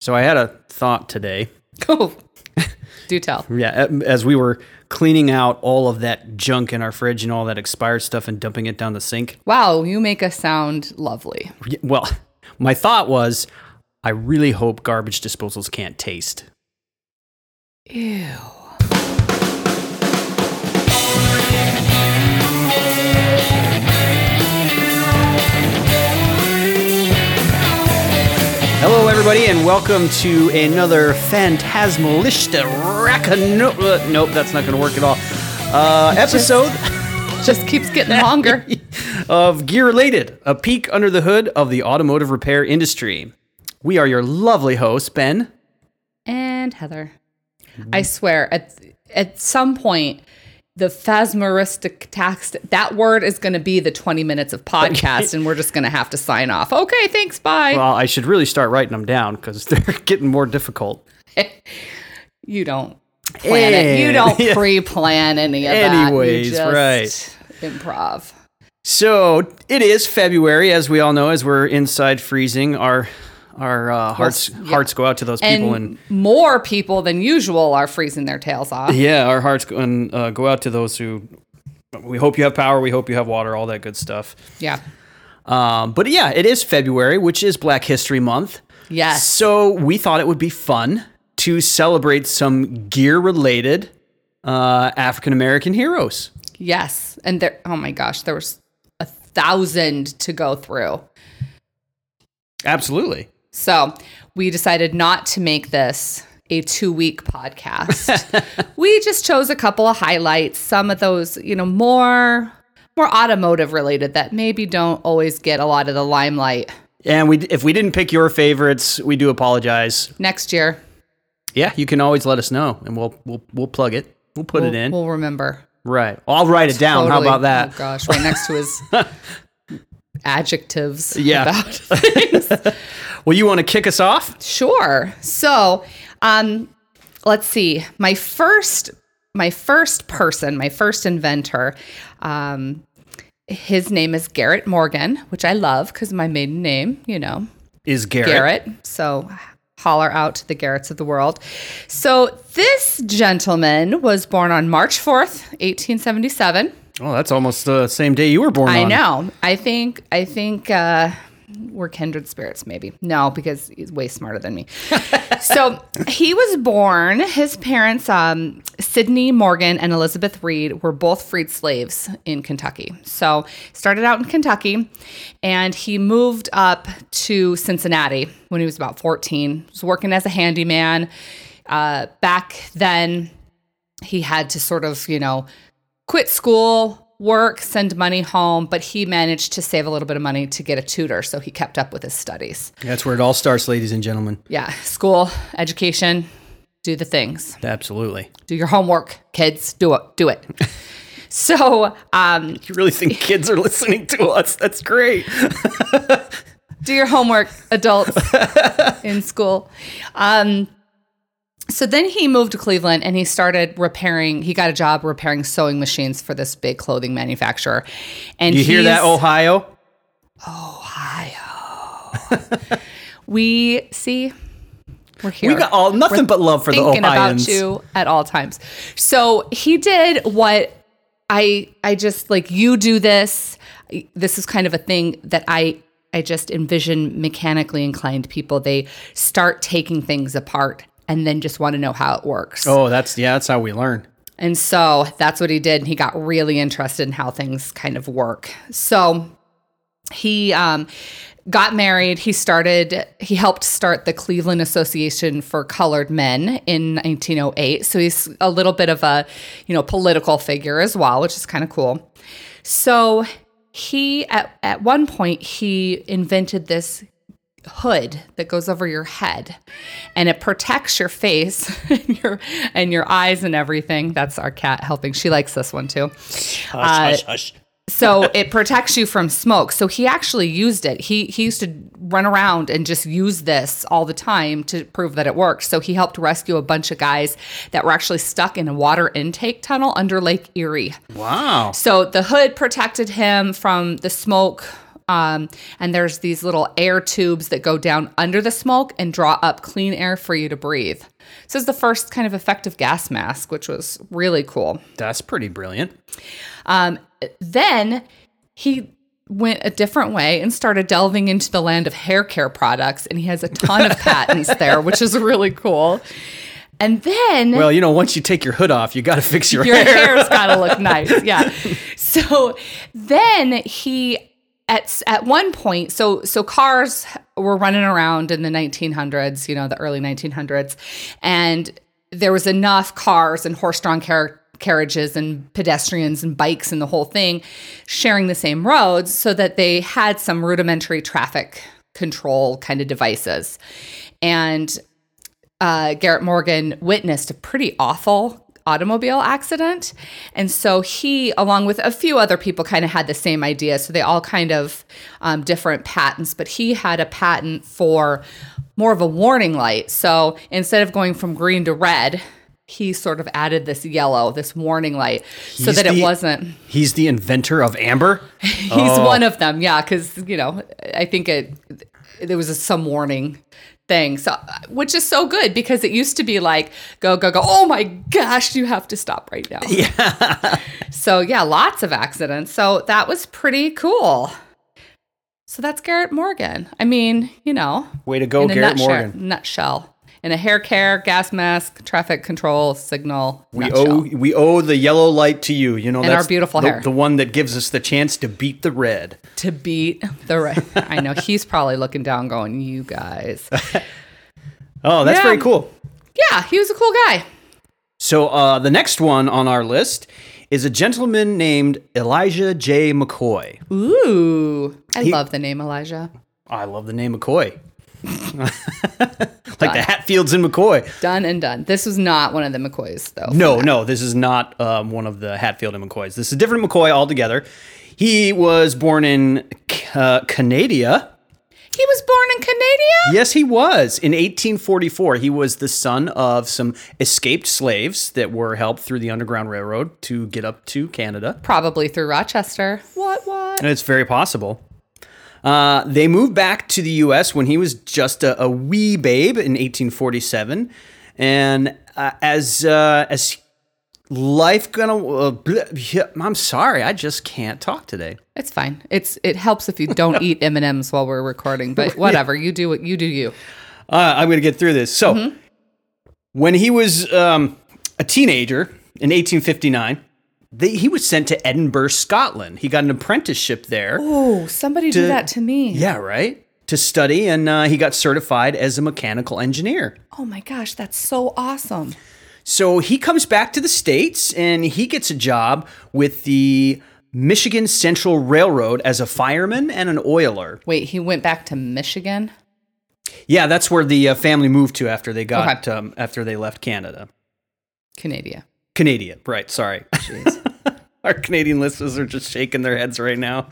So I had a thought today. Go. Do tell. Yeah, as we were cleaning out all of that junk in our fridge and all that expired stuff and dumping it down the sink. Wow, you make us sound lovely. Well, my thought was I really hope garbage disposals can't taste. Ew. Everybody, and welcome to another Phantasmalista Racka. No, uh, nope, that's not going to work at all. Uh, episode Just keeps getting longer. of Gear Related, a peek under the hood of the automotive repair industry. We are your lovely hosts, Ben. and Heather. I swear, at at some point, the phasmaristic tax that word is going to be the 20 minutes of podcast, and we're just going to have to sign off. Okay, thanks, bye. Well, I should really start writing them down because they're getting more difficult. you don't plan it. You don't Yeah. pre-plan any of Anyways, that. You right. Improv. So it is February, as we all know, as we're inside freezing. Our our uh, hearts hearts go out to those people, And and, more people than usual are freezing their tails off. yeah, our hearts go, and, uh, go out to those who. We hope you have power. We hope you have water. All that good stuff. Yeah. Um, but yeah, it is February, which is Black History Month. Yes. So we thought it would be fun to celebrate some gear-related uh, African American heroes. Yes. And there, oh my gosh, there was a thousand to go through. Absolutely. So we decided not to make this a two week podcast. we just chose a couple of highlights, some of those, you know, more more automotive related that maybe don't always get a lot of the limelight. And we, if we didn't pick your favorites, we do apologize. Next year, Yeah, you can always let us know, and we'll we'll we'll plug it. We'll put we'll, it in. we'll remember. right. I'll write it down. How about that? Oh gosh, right next to his adjectives Yeah. about things. Well, you want to kick us off? Sure. So, um, let's see. My first, my first person, my first inventor, um, his name is Garrett Morgan, which I love because my maiden name, you know, Is Garrett? Garrett. So holler out to the Garretts of the world. So this gentleman was born on March 4th, 1877. Oh, that's almost the same day you were born. I on. know. I think I think uh we're kindred spirits, maybe. No, because he's way smarter than me. so he was born. His parents, um, Sidney Morgan and Elizabeth Reed, were both freed slaves in Kentucky. So started out in Kentucky, and he moved up to Cincinnati when he was about 14. Was working as a handyman. Uh, back then, he had to sort of, you know, quit school, work, send money home, but he managed to save a little bit of money to get a tutor, so he kept up with his studies. That's where it all starts, ladies and gentlemen. Yeah, school, education, do the things. Absolutely. Do your homework, kids. Do it. Do it. so, um, You really think kids are listening to us? That's great. do your homework, adults in school. Um, so then he moved to Cleveland and he started repairing. He got a job repairing sewing machines for this big clothing manufacturer. And You hear that, Ohio? Ohio? We see. We're here. We got all nothing but love for the thinking Ohioans. about you at all times. So he did what I I just like you do this. This is kind of a thing that I I just envision mechanically inclined people. They start taking things apart and then just want to know how it works. Oh, that's yeah. That's how we learn. And so that's what he did. And he got really interested in how things kind of work. So he um, got married. He started, he helped start the Cleveland Association for Colored Men in 1908. So he's a little bit of a, you know, political figure as well, which is kind of cool. So he, at, at one point, he invented this hood that goes over your head and it protects your face and your and your eyes and everything. That's our cat helping. She likes this one too. Hush, Uh, hush, hush. so it protects you from smoke. So he actually used it. He he used to run around and just use this all the time to prove that it worked. So he helped rescue a bunch of guys that were actually stuck in a water intake tunnel under lake erie. Wow. so the hood protected him from the smoke Um, and there's these little air tubes that go down under the smoke and draw up clean air for you to breathe. So it's the first kind of effective gas mask, which was really cool. That's pretty brilliant. Um, then he went a different way and started delving into the land of hair care products, and he has a ton of patents there, which is really cool. And then Well, you know, once you take your hood off, you got to fix your, your hair. Your hair's got to look nice. Yeah. So then he at at one point, so so cars were running around in the 1900s, you know, the early 1900s, and there was enough cars and horse-drawn car- carriages and pedestrians and bikes and the whole thing sharing the same roads so that they had some rudimentary traffic control kind of devices. And uh, Garrett Morgan witnessed a pretty awful automobile accident. And so he, along with a few other people, kind of had the same idea. So they all kind of um, different patents, but he had a patent for more of a warning light. So instead of going from green to red, he sort of added this yellow, this warning light, so He's that it wasn't. He's the inventor of amber. He's Oh. one of them, yeah, because you know I think it there was a, some warning thing, so which is so good because it used to be like go go go, oh my gosh, you have to stop right now. Yeah. so yeah, lots of accidents. So that was pretty cool. So that's Garrett Morgan. I mean, you know, Way to go, in a Garrett nutshell, Morgan. nutshell. In a hair care, gas mask, traffic control, signal. We nutshell. owe we owe the yellow light to you. You know, And our beautiful the, hair. the one that gives us the chance to beat the red. to beat the red. I know he's probably looking down, going, "You guys." Oh, that's Yeah. very cool. Yeah, he was a cool guy. So uh, the next one on our list is a gentleman named Elijah J. McCoy. Ooh, I He- love the name Elijah. I love the name McCoy. like the Hatfields and McCoy. Done and done. This was not one of the McCoys, though. No, no, this is not um, one of the Hatfield and McCoys. This is a different McCoy altogether. He was born in uh, Canada. He was born in Canada. Yes, he was. In 1844, he was the son of some escaped slaves that were helped through the Underground Railroad to get up to Canada. Probably through Rochester. What? What? And it's very possible. Uh, they moved back to the U.S. when he was just a, a wee babe in 1847, and uh, as uh, as life gonna, uh, bleh, I'm sorry, I just can't talk today. It's fine. It's it helps if you don't eat M and M's while we're recording. But whatever, you do what you do. You. Uh, I'm gonna get through this. So, when he was um, a teenager in 1859, they, he was sent to Edinburgh, Scotland. He got an apprenticeship there. Oh, somebody do that to me. Yeah, right. To study, and uh, he got certified as a mechanical engineer. Oh my gosh, that's so awesome. So he comes back to the States and he gets a job with the Michigan Central Railroad as a fireman and an oiler. Wait, he went back to Michigan. Yeah, that's where the uh, family moved to after they got Okay. um, after they left Canada. Canada. Canadian, right? Sorry. Our Canadian listeners are just shaking their heads right now.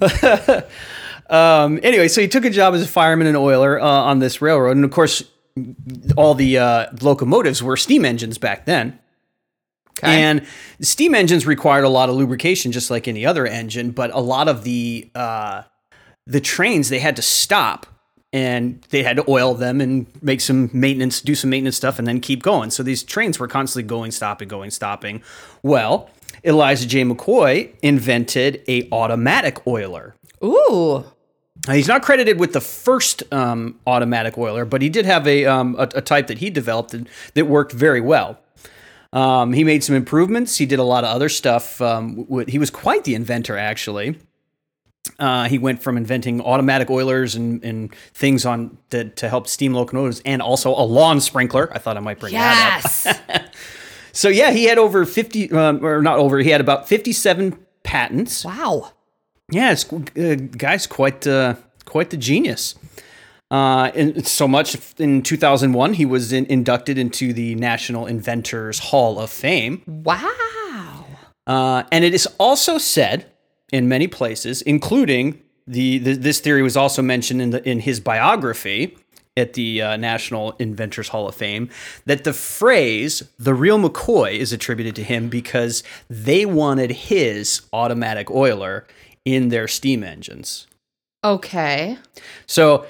um, anyway, so he took a job as a fireman and oiler uh, on this railroad, and of course, all the uh, locomotives were steam engines back then. Okay. And steam engines required a lot of lubrication, just like any other engine. But a lot of the uh, the trains they had to stop and they had to oil them and make some maintenance, do some maintenance stuff, and then keep going. So these trains were constantly going, stopping, going, stopping. Well, Elijah J. McCoy invented a automatic oiler. Ooh. Now, he's not credited with the first um, automatic oiler, but he did have a, um, a, a type that he developed that, that worked very well. Um, he made some improvements. He did a lot of other stuff. Um, he was quite the inventor, actually. Uh, he went from inventing automatic oilers and, and things on to, to help steam locomotives, and also a lawn sprinkler. I thought I might bring that up. So yeah, he had over fifty, um, or not over. He had about fifty-seven patents. wow. Yeah, it's uh, guy's quite uh, quite the genius. Uh, and so much in 2001, he was in, inducted into the National Inventors Hall of Fame. Wow. Uh, and it is also said in many places, including the, the this theory was also mentioned in the in his biography at the uh, National Inventors Hall of Fame, that the phrase "the real McCoy" is attributed to him because they wanted his automatic oiler in their steam engines. Okay. So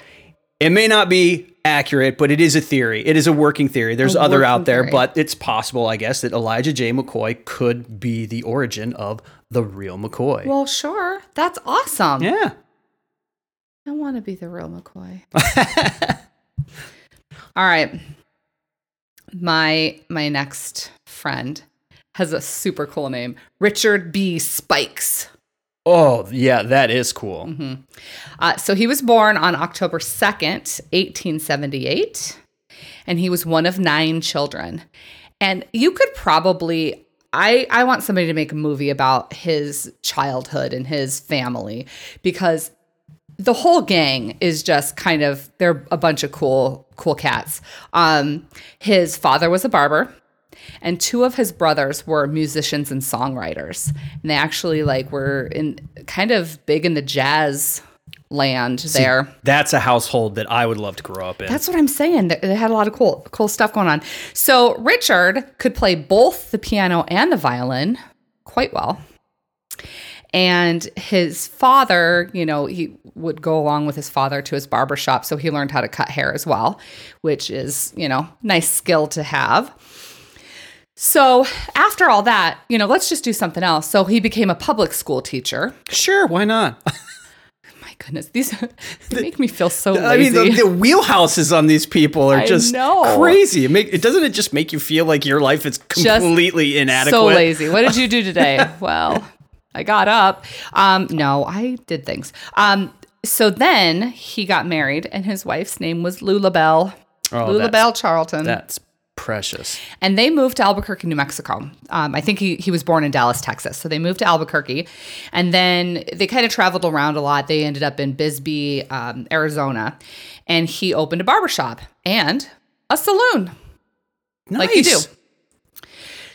it may not be accurate, but it is a theory. It is a working theory. There's A other out there, theory. but it's possible, I guess, that Elijah J. McCoy could be the origin of the real McCoy. Well, sure. That's awesome. yeah. I want to be the real McCoy. All right. My my next friend has a super cool name. Richard B. Spikes. Oh, yeah, that is cool. Uh, so he was born on October 2nd, 1878, and he was one of nine children. And you could probably, I, I want somebody to make a movie about his childhood and his family because the whole gang is just kind of, they're a bunch of cool, cool cats. Um, his father was a barber and two of his brothers were musicians and songwriters and they actually like were in kind of big in the jazz land there. That's a household that I would love to grow up in. that's what i'm saying. They, they had a lot of cool cool stuff going on. So richard could play both the piano and the violin quite well. And his father you know he would go along with his father to his barber shop so he learned how to cut hair as well which is you know nice skill to have. So after all that you know let's just do something else. So he became a public school teacher. Sure, why not? goodness these they make me feel so lazy I mean, the, the wheelhouses on these people are I just know. crazy. It, make, it doesn't it just make you feel like your life is completely inadequate? So lazy. What did you do today? well, I got up. Um, no, I did things. Um, so then he got married, and his wife's name was Lula Bell. Oh, Lula Bell Charlton. That's precious. and they moved to Albuquerque, New Mexico. Um, I think he, he was born in Dallas, Texas. So they moved to Albuquerque. And then they kind of traveled around a lot. They ended up in Bisbee, um, Arizona. And he opened a barbershop and a saloon. Nice. like you do.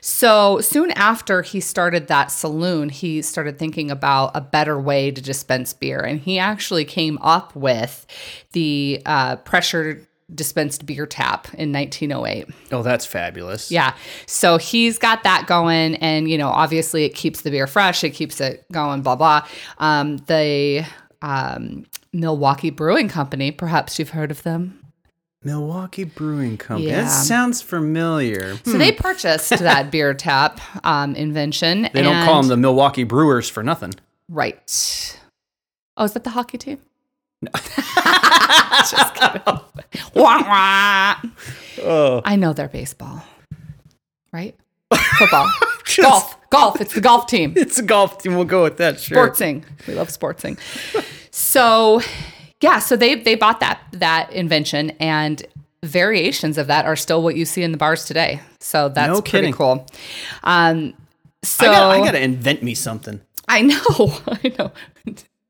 So soon after he started that saloon, he started thinking about a better way to dispense beer. And he actually came up with the uh, pressure dispensed beer tap in 1908. Oh, that's fabulous. Yeah. So he's got that going. And, you know, obviously it keeps the beer fresh, it keeps it going, blah, blah. Um, the um, Milwaukee Brewing Company, perhaps you've heard of them. Milwaukee Brewing Company. Yeah. That sounds familiar. So they purchased that beer tap um, invention. They don't call them the Milwaukee Brewers for nothing. Right. Oh, is that the hockey team? Just kidding. Wah, wah. Oh. I know they're baseball, right? Football, golf, golf. It's the golf team. It's a golf team. We'll go with that. Sure. Sportsing. We love sportsing. so, yeah. So they they bought that that invention and variations of that are still what you see in the bars today. So that's No pretty cool. Um, so I gotta, I gotta invent me something. I know, I know.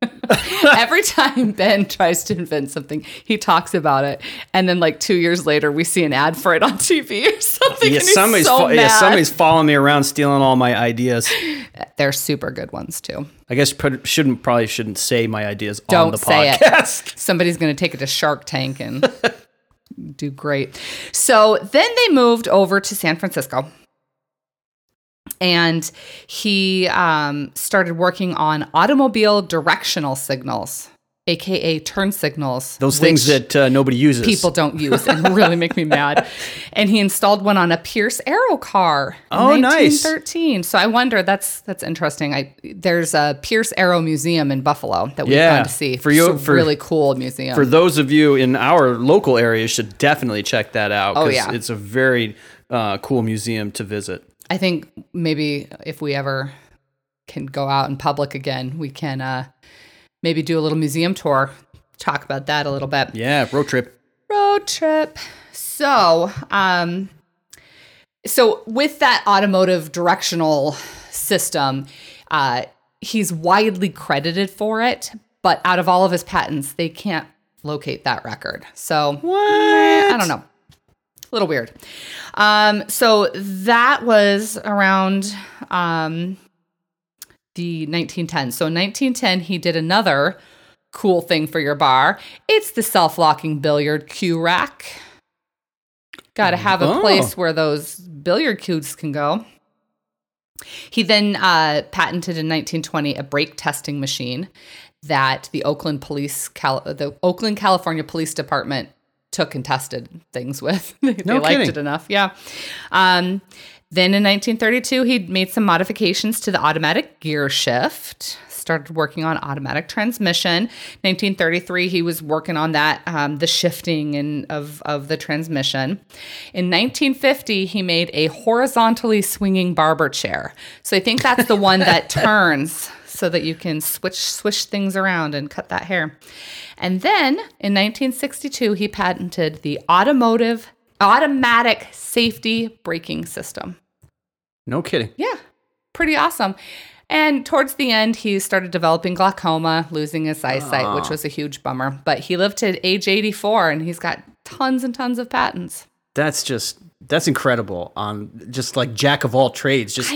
Every time Ben tries to invent something, he talks about it, and then like two years later, we see an ad for it on TV or something. Yeah, somebody's so fo- yeah, somebody's following me around, stealing all my ideas. They're super good ones too. I guess shouldn't probably shouldn't say my ideas Don't the say it. Somebody's going to take it to Shark Tank and do great. So then they moved over to San Francisco. And he um, started working on automobile directional signals, aka turn signals. Those things that uh, nobody uses. people don't use and really make me mad. And he installed one on a Pierce Arrow car. in Oh, nice. 1913. So I wonder that's that's interesting. I there's a Pierce Arrow museum in Buffalo that we've Yeah. gone to see. For you- It's a for- really cool museum. For those of you in our local area, should definitely check that out. Oh, yeah. it's a very uh, cool museum to visit. I think maybe if we ever can go out in public again, we can uh, maybe do a little museum tour. Talk about that a little bit. Yeah, road trip. road trip. So, um, so with that automotive directional system, uh, he's widely credited for it, but out of all of his patents, they can't locate that record. So, What? I don't know. Little weird. Um, so that was around um, the 1910s. So in 1910, he did another cool thing for your bar. It's the self-locking billiard cue rack. Got to have a Oh. place where those billiard cues can go. He then uh, patented in 1920 a brake testing machine that the Oakland Police, Cal- the Oakland, California Police Department took and tested things with. they No liked kidding. it enough. Yeah. Um, then in 1932, he made some modifications to the automatic gear shift. Started working on automatic transmission. 1933, he was working on that, um, the shifting and of of the transmission. In 1950, he made a horizontally swinging barber chair. So I think that's the one that turns so that you can switch swish things around and cut that hair. And then in 1962, he patented the automotive automatic safety braking system. No kidding. Yeah, pretty awesome. And towards the end, he started developing glaucoma, losing his eyesight, which ah. was a huge bummer. But he lived to age 84 and he's got tons and tons of patents. That's just that's incredible. On just like jack of all trades. Just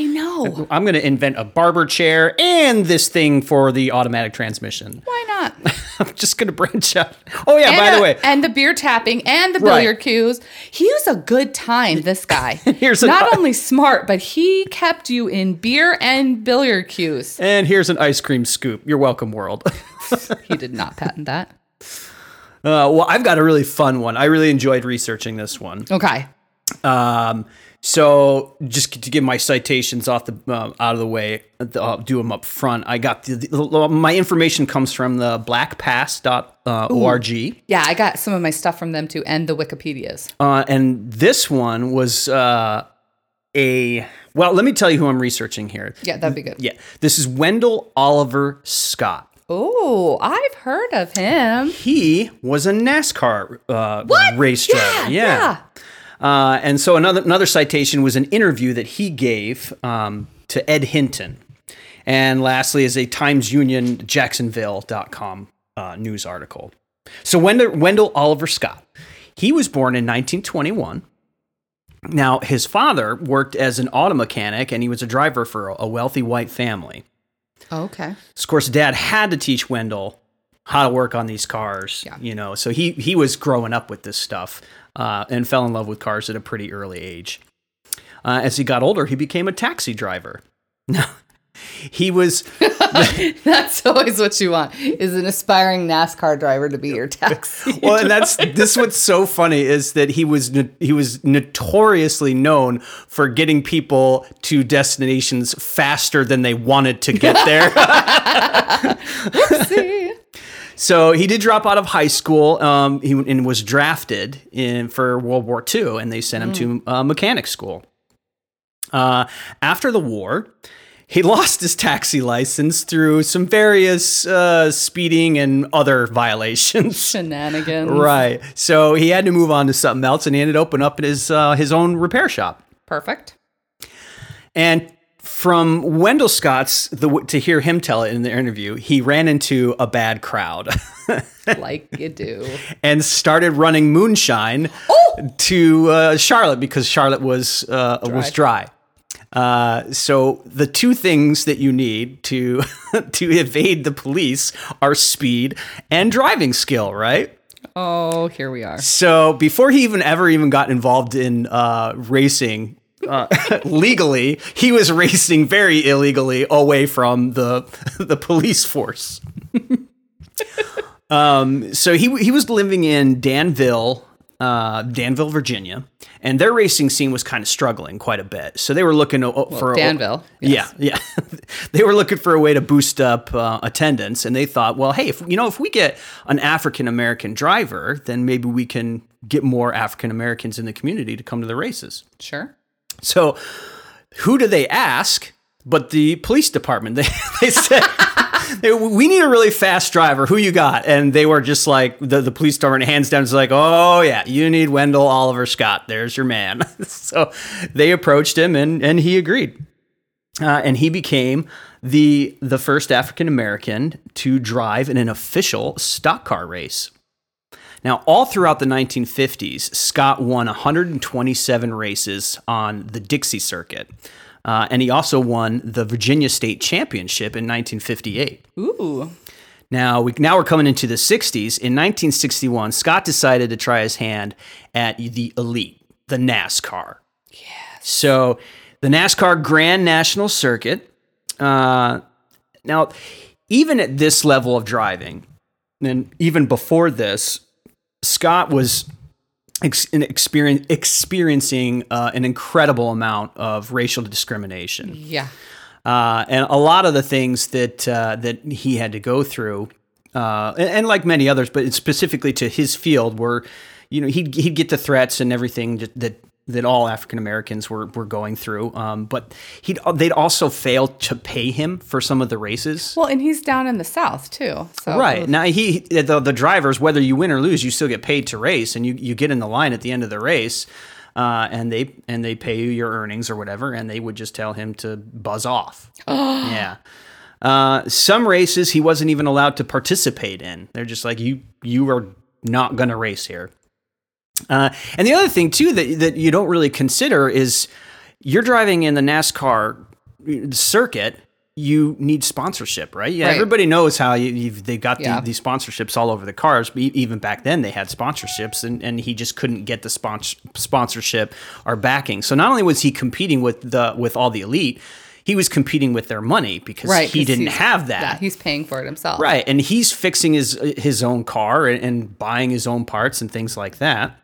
Know. I'm going to invent a barber chair and this thing for the automatic transmission. Why not? I'm just going to branch out. Oh yeah, by and, the way, and the beer tapping and the Right. billiard cues. He was a good time, this guy. Here's an- Not only smart, but he kept you in beer and billiard cues. and here's an ice cream scoop. You're welcome, world. He did not patent that. Uh, well, I've got a really fun one. I really enjoyed researching this one. Okay. Um, so just to get my citations off the uh, out of the way, uh, do them up front. I got the, the, my information comes from the blackpast.org. Yeah, I got some of my stuff from them too, and the Wikipedias. Uh, and this one was uh, a well. Let me tell you who I'm researching here. Yeah, that'd be good. Yeah, this is Wendell Oliver Scott. Oh, I've heard of him. He was a NASCAR uh, race driver. yeah. Uh, and so another another citation was an interview that he gave um, to Ed Hinton. And lastly is a Times Union Jacksonville.com uh, news article. So Wendell, Wendell Oliver Scott, he was born in 1921. Now, his father worked as an auto mechanic and he was a driver for a- wealthy white family. Okay. Of course, dad had to teach Wendell how to work on these cars. Yeah. You know, so he he was growing up with this stuff uh, and fell in love with cars at a pretty early age. Uh, as he got older, he became a taxi driver. Now, he was That's always what you want is an aspiring NASCAR driver to be your taxi. well, and that's this. What's so funny is that he was he was notoriously known for getting people to destinations faster than they wanted to get there. So he did drop out of high school. Um, he and was drafted in for World War II, and they sent him to uh, mechanic school. Uh, after the war, he lost his taxi license through some various uh, speeding and other violations. Shenanigans. right. So he had to move on to something else, and he ended up opening up his uh, his own repair shop. Perfect. And from Wendell Scott's, the, to hear him tell it in the interview, he ran into a bad crowd. Like you do. and started running moonshine to uh, Charlotte because Charlotte was uh, was dry. Uh, so the two things that you need to to evade the police are speed and driving skill, right? Oh, here we are. So before he even ever even got involved in uh, racing uh, legally, he was racing very illegally away from the the police force. um, so he he was living in Danville, uh, Danville, Virginia, and their racing scene was kind of struggling quite a bit. So they were looking to, for Danville, Yeah, yeah. they were looking for a way to boost up uh, attendance, and they thought, well, hey, if you know, if we get an African American driver, then maybe we can get more African Americans in the community to come to the races. Sure. So, who do they ask? But the police department. They they said. We need a really fast driver. Who you got? And they were just like the, the police department hands down. Is like, oh yeah, you need Wendell Oliver Scott. There's your man. so they approached him, and and he agreed. Uh, and he became the the first African American to drive in an official stock car race. Now, all throughout the 1950s, Scott won 127 races on the Dixie Circuit. Uh, and he also won the Virginia State Championship in 1958. Ooh. Now, we, now we're coming into the 60s. In 1961, Scott decided to try his hand at the elite, the NASCAR. Yes. So, the NASCAR Grand National Circuit. Uh, now, even at this level of driving, and even before this, Scott was ex- experience, experiencing uh, an incredible amount of racial discrimination. Yeah. Uh, and a lot of the things that uh, that he had to go through, uh, and, and, like many others, but specifically to his field, were you know he'd he'd get the threats and everything that, that that all African Americans were were going through. Um, but he they'd also failed to pay him for some of the races. Well, and he's down in the South too. So right now, he the the drivers, whether you win or lose, you still get paid to race, and you you get in the line at the end of the race. Uh, and they and they pay you your earnings or whatever, and they would just tell him to buzz off. yeah. Uh, some races he wasn't even allowed to participate in. They're just like you you are not going to race here. Uh, and the other thing too that that you don't really consider is you're driving in the NASCAR circuit. You need sponsorship, right? Yeah, right. everybody knows how you, they got yeah. the, these sponsorships all over the cars. But even back then, they had sponsorships, and, and he just couldn't get the sponsor, sponsorship or backing. So not only was he competing with the with all the elite, he was competing with their money because right, he didn't have that. Yeah, he's paying for it himself. Right, and he's fixing his his own car and, and buying his own parts and things like that.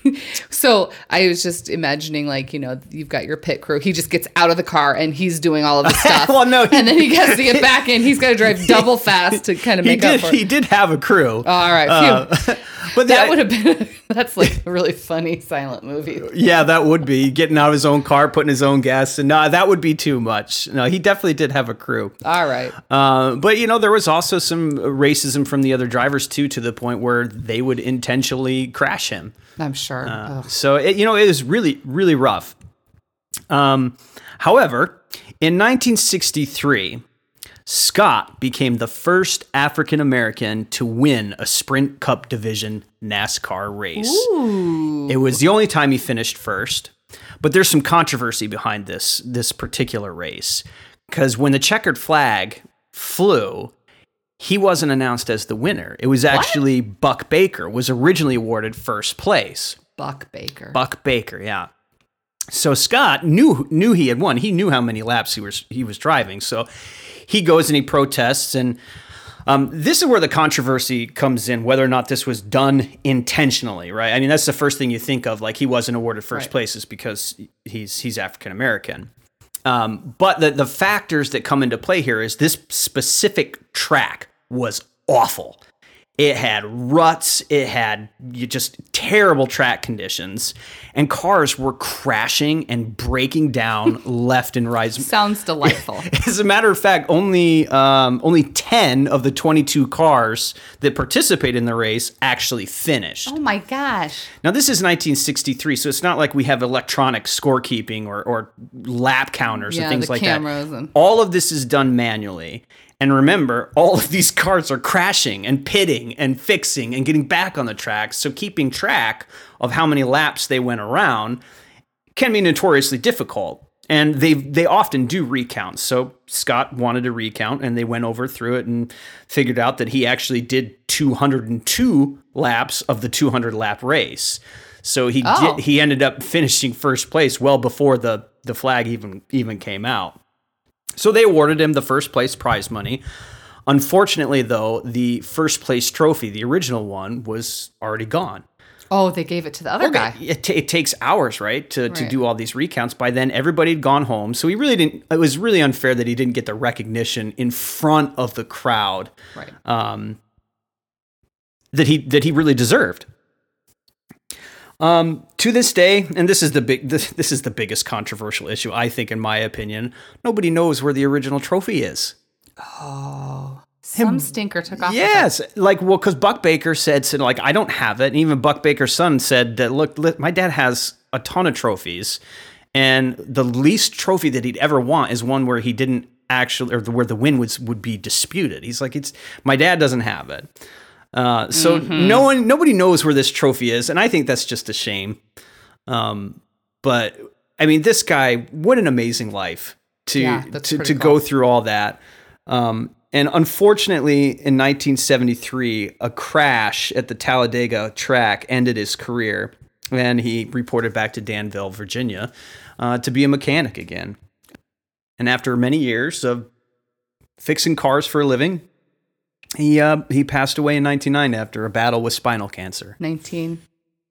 so I was just imagining, like, you know, you've got your pit crew. He just gets out of the car and he's doing all of the stuff. well, no, he, and then he has to get back in. He's got to drive double fast to kind of make did, up for. He did have a crew. Oh, all right, uh, but that would have been that's like a really funny silent movie. Yeah, that would be getting out of his own car, putting his own gas, and no, that would be too much. No, he definitely did have a crew. All right, uh, but you know, there was also some racism from the other drivers too, to the point where they would intentionally crash him. I'm sure. Uh, so it, you know, it was really, really rough. Um, however, in 1963, Scott became the first African American to win a Sprint Cup Division NASCAR race. Ooh. It was the only time he finished first, but there's some controversy behind this this particular race because when the checkered flag flew, he wasn't announced as the winner. It was actually what? Buck Baker was originally awarded first place. Buck Baker. Buck Baker, yeah. So Scott knew knew he had won. He knew how many laps he was he was driving. So he goes and he protests and um, this is where the controversy comes in, whether or not this was done intentionally, right? I mean, that's the first thing you think of, like he wasn't awarded first right. place is because he's he's African American. Um, but the the factors that come into play here is this specific track was awful. It had ruts, it had just terrible track conditions, and cars were crashing and breaking down left and right. Sounds delightful. As a matter of fact, only um, only ten of the twenty two cars that participated in the race actually finished. Oh my gosh! Now this is 1963, so it's not like we have electronic scorekeeping or, or lap counters yeah, and things like that. And- All of this is done manually. And remember, all of these cars are crashing and pitting and fixing and getting back on the tracks. So keeping track of how many laps they went around can be notoriously difficult. And they they often do recounts. So Scott wanted to recount, and they went over through it and figured out that he actually did 202 laps of the 200 lap race. So he oh. did, he ended up finishing first place well before the the flag even even came out. So they awarded him the first place prize money. Unfortunately, though, the first place trophy, the original one, was already gone. Oh, they gave it to the other okay. guy. It, t- it, takes hours, right, to, right. to do all these recounts. By then, everybody had gone home, so he really didn't. It was really unfair that he didn't get the recognition in front of the crowd, right? Um, that he that he really deserved. Um, to this day, and this is the big this, this is the biggest controversial issue I think, in my opinion. Nobody knows where the original trophy is. Oh, some stinker took off. Yes, like well, because Buck Baker said, said like I don't have it, and even Buck Baker's son said that look, my dad has a ton of trophies, and the least trophy that he'd ever want is one where he didn't actually, or where the win was would be disputed. He's like, it's my dad doesn't have it. Uh, so mm-hmm. no one, nobody knows where this trophy is, and I think that's just a shame. Um, but I mean, this guy, what an amazing life to yeah, to, to cool. go through all that. Um, and unfortunately, in 1973, a crash at the Talladega track ended his career, and he reported back to Danville, Virginia, uh, to be a mechanic again. And after many years of fixing cars for a living. He uh, he passed away in 1990 after a battle with spinal cancer. 19,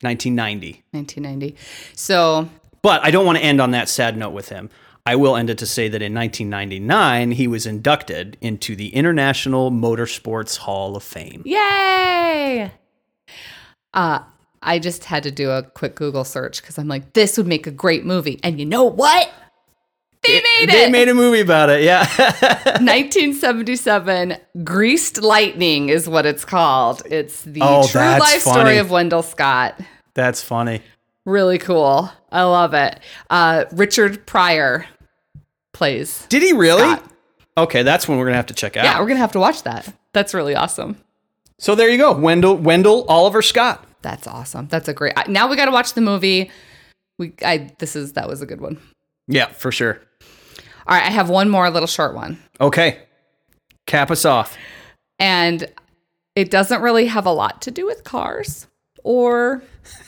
1990. 1990. So But I don't want to end on that sad note with him. I will end it to say that in 1999 he was inducted into the International Motorsports Hall of Fame. Yay! Uh, I just had to do a quick Google search because I'm like, this would make a great movie. And you know what? They made it. They made a movie about it. Yeah. 1977, Greased Lightning is what it's called. It's the Oh, true life funny. story of Wendell Scott. That's funny. Really cool. I love it. Uh, Richard Pryor plays. Did he really? Scott. Okay, that's one we're gonna have to check out. Yeah, we're gonna have to watch that. That's really awesome. So there you go, Wendell Wendell Oliver Scott. That's awesome. That's a great. Now we got to watch the movie. We, I, this is that was a good one. Yeah, for sure. All right, I have one more little short one. Okay, cap us off. and it doesn't really have a lot to do with cars or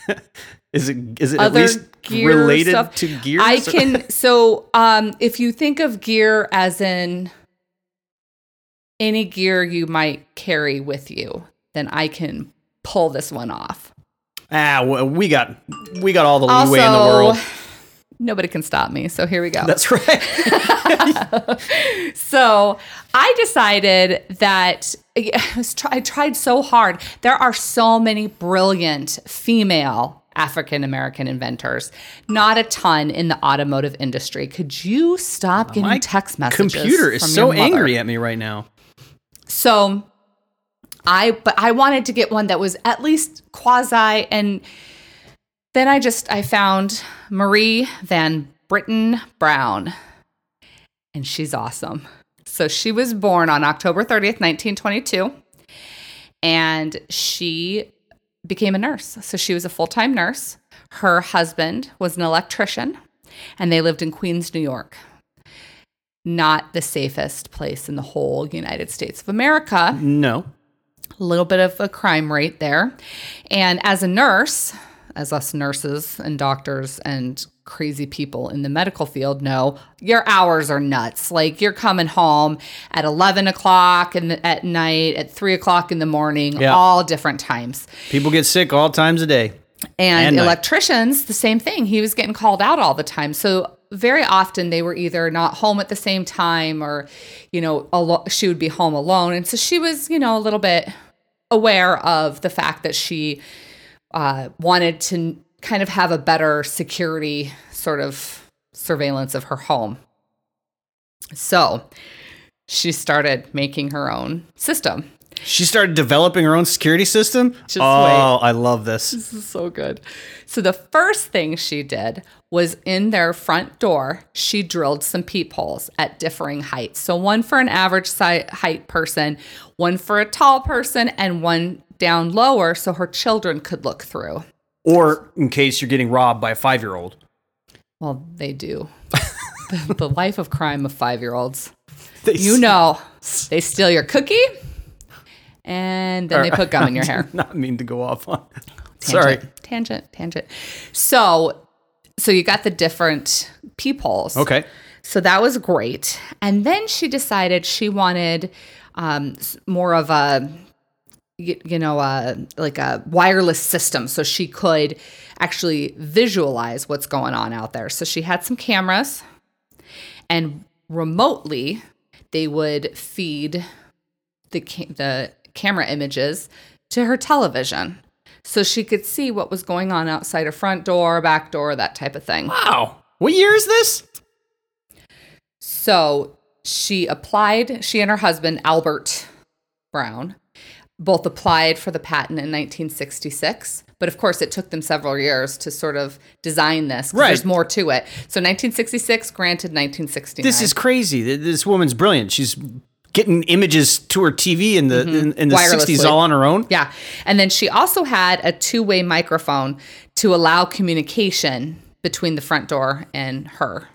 Is it is it at least gear related stuff. to gear? I can so um if you think of gear as in any gear you might carry with you, then I can pull this one off. Ah, we got we got all the leeway in the world. Nobody can stop me. So here we go. That's right. So I decided that I, try- I tried so hard. There are so many brilliant female African American inventors, not a ton in the automotive industry. Could you stop getting My text messages? The computer is so angry at me right now. So I but I wanted to get one that was at least quasi and then I just I found Marie Van Brittan Brown. And she's awesome. So she was born on October 30th, 1922. And she became a nurse. So she was a full-time nurse. Her husband was an electrician and they lived in Queens, New York not the safest place in the whole United States of America. No. A little bit of a crime rate there. And as a nurse, as us nurses and doctors and crazy people in the medical field know, your hours are nuts. Like you're coming home at 11 o'clock the, at night, at 3 o'clock in the morning, Yeah. all different times. People get sick all times a day. And, And night. electricians, the same thing. He was getting called out all the time. So very often they were either not home at the same time or, you know, alo- she would be home alone. And so she was, you know, a little bit aware of the fact that she uh, wanted to kind of have a better security sort of surveillance of her home. So she started making her own system. She started developing her own security system. Just oh, wait. I love this. This is so good. So the first thing she did was in their front door, she drilled some peepholes at differing heights. So one for an average height person, one for a tall person, and one down lower so her children could look through. Or in case you're getting robbed by a five year old. Well, they do. the, the life of crime of five year olds. You know, they steal your cookie and then they put gum in your hair. Not mean to go off on. Sorry. Tangent, tangent, tangent. So, so you got the different peepholes. Okay. So that was great. And then she decided she wanted um, more of a, you know, uh, like a wireless system so she could actually visualize what's going on out there. So she had some cameras and remotely they would feed the, ca- the camera images to her television so she could see what was going on outside her front door, back door, that type of thing. Wow. What year is this? So she applied, she and her husband, Albert Brown, both applied for the patent in 1966. But of course, it took them several years to sort of design this. Right. There's more to it. So 1966, granted 1969. This is crazy. This woman's brilliant. She's getting images to her TV in the in, in the Mm-hmm. Wirelessly. 60s all on her own. Yeah. And then she also had a two way microphone to allow communication between the front door and her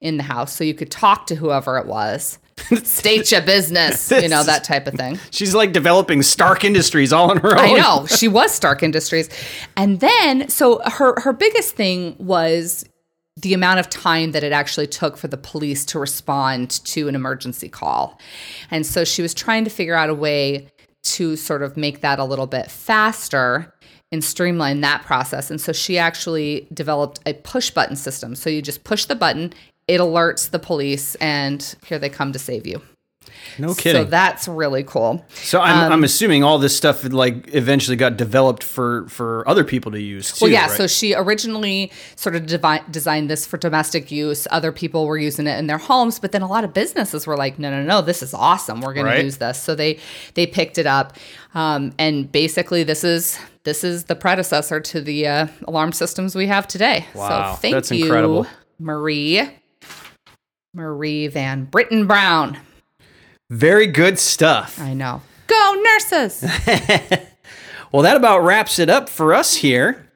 in the house. So you could talk to whoever it was, state your business, you know, that type of thing. She's like developing Stark Industries all on her own. I know she was Stark Industries, and then so her her biggest thing was the amount of time that it actually took for the police to respond to an emergency call. And so she was trying to figure out a way to sort of make that a little bit faster and streamline that process. And so she actually developed a push button system. So you just push the button, it alerts the police, and here they come to save you. No kidding. So that's really cool. So I'm, Um, I'm assuming all this stuff like eventually got developed for for other people to use too. Well, yeah. right? So she originally sort of devi- designed this for domestic use. Other people were using it in their homes, but then a lot of businesses were like, "No, no, no, this is awesome. We're going Right. to use this." So they they picked it up, um, and basically, this is this is the predecessor to the uh, alarm systems we have today. Wow, so thank that's you, incredible. Marie. Marie Van Brittan Brown. very good stuff. I know. Go nurses. Well, that about wraps it up for us here.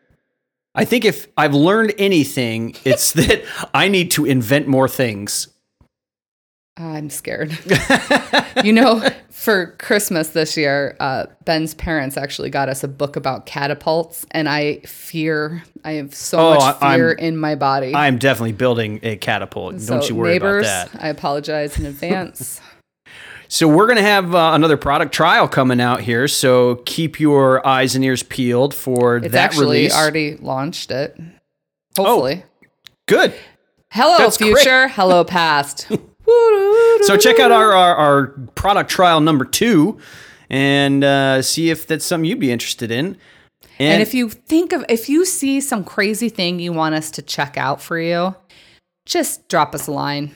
I think if I've learned anything, it's that I need to invent more things. I'm scared. you know, for Christmas this year, uh, Ben's parents actually got us a book about catapults, and I fear, I have so Oh, much I- I'm- fear in my body. I'm definitely building a catapult. so, Don't you worry neighbors, about that. I apologize in advance. So we're going to have uh, another product trial coming out here. So keep your eyes and ears peeled for It's that actually release. already launched it. Hopefully. Good. Hello, That's great. future. Hello, past. So check out our, our, our product trial number two and uh, see if that's something you'd be interested in. And if you think of, if you see some crazy thing you want us to check out for you, just drop us a line.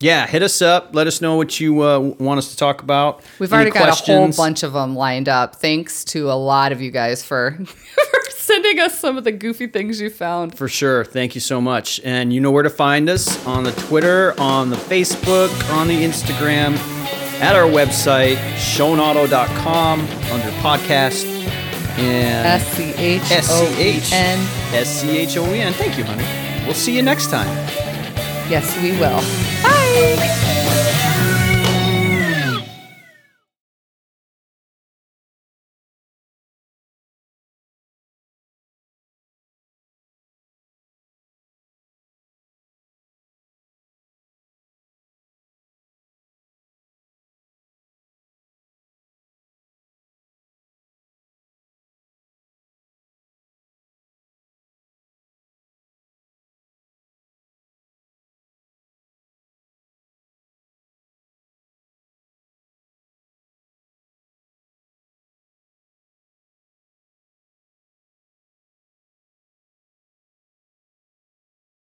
yeah, hit us up. Let us know what you uh, want us to talk about. We've Any already got a whole bunch of them lined up. Thanks to a lot of you guys for, for sending us some of the goofy things you found. For sure. Thank you so much. And you know where to find us on the Twitter, on the Facebook, on the Instagram, at our website, shonauto.com, under podcast. And S C H O N. S C H O E N. Thank you, honey. We'll see you next time. Yes, we will. Bye.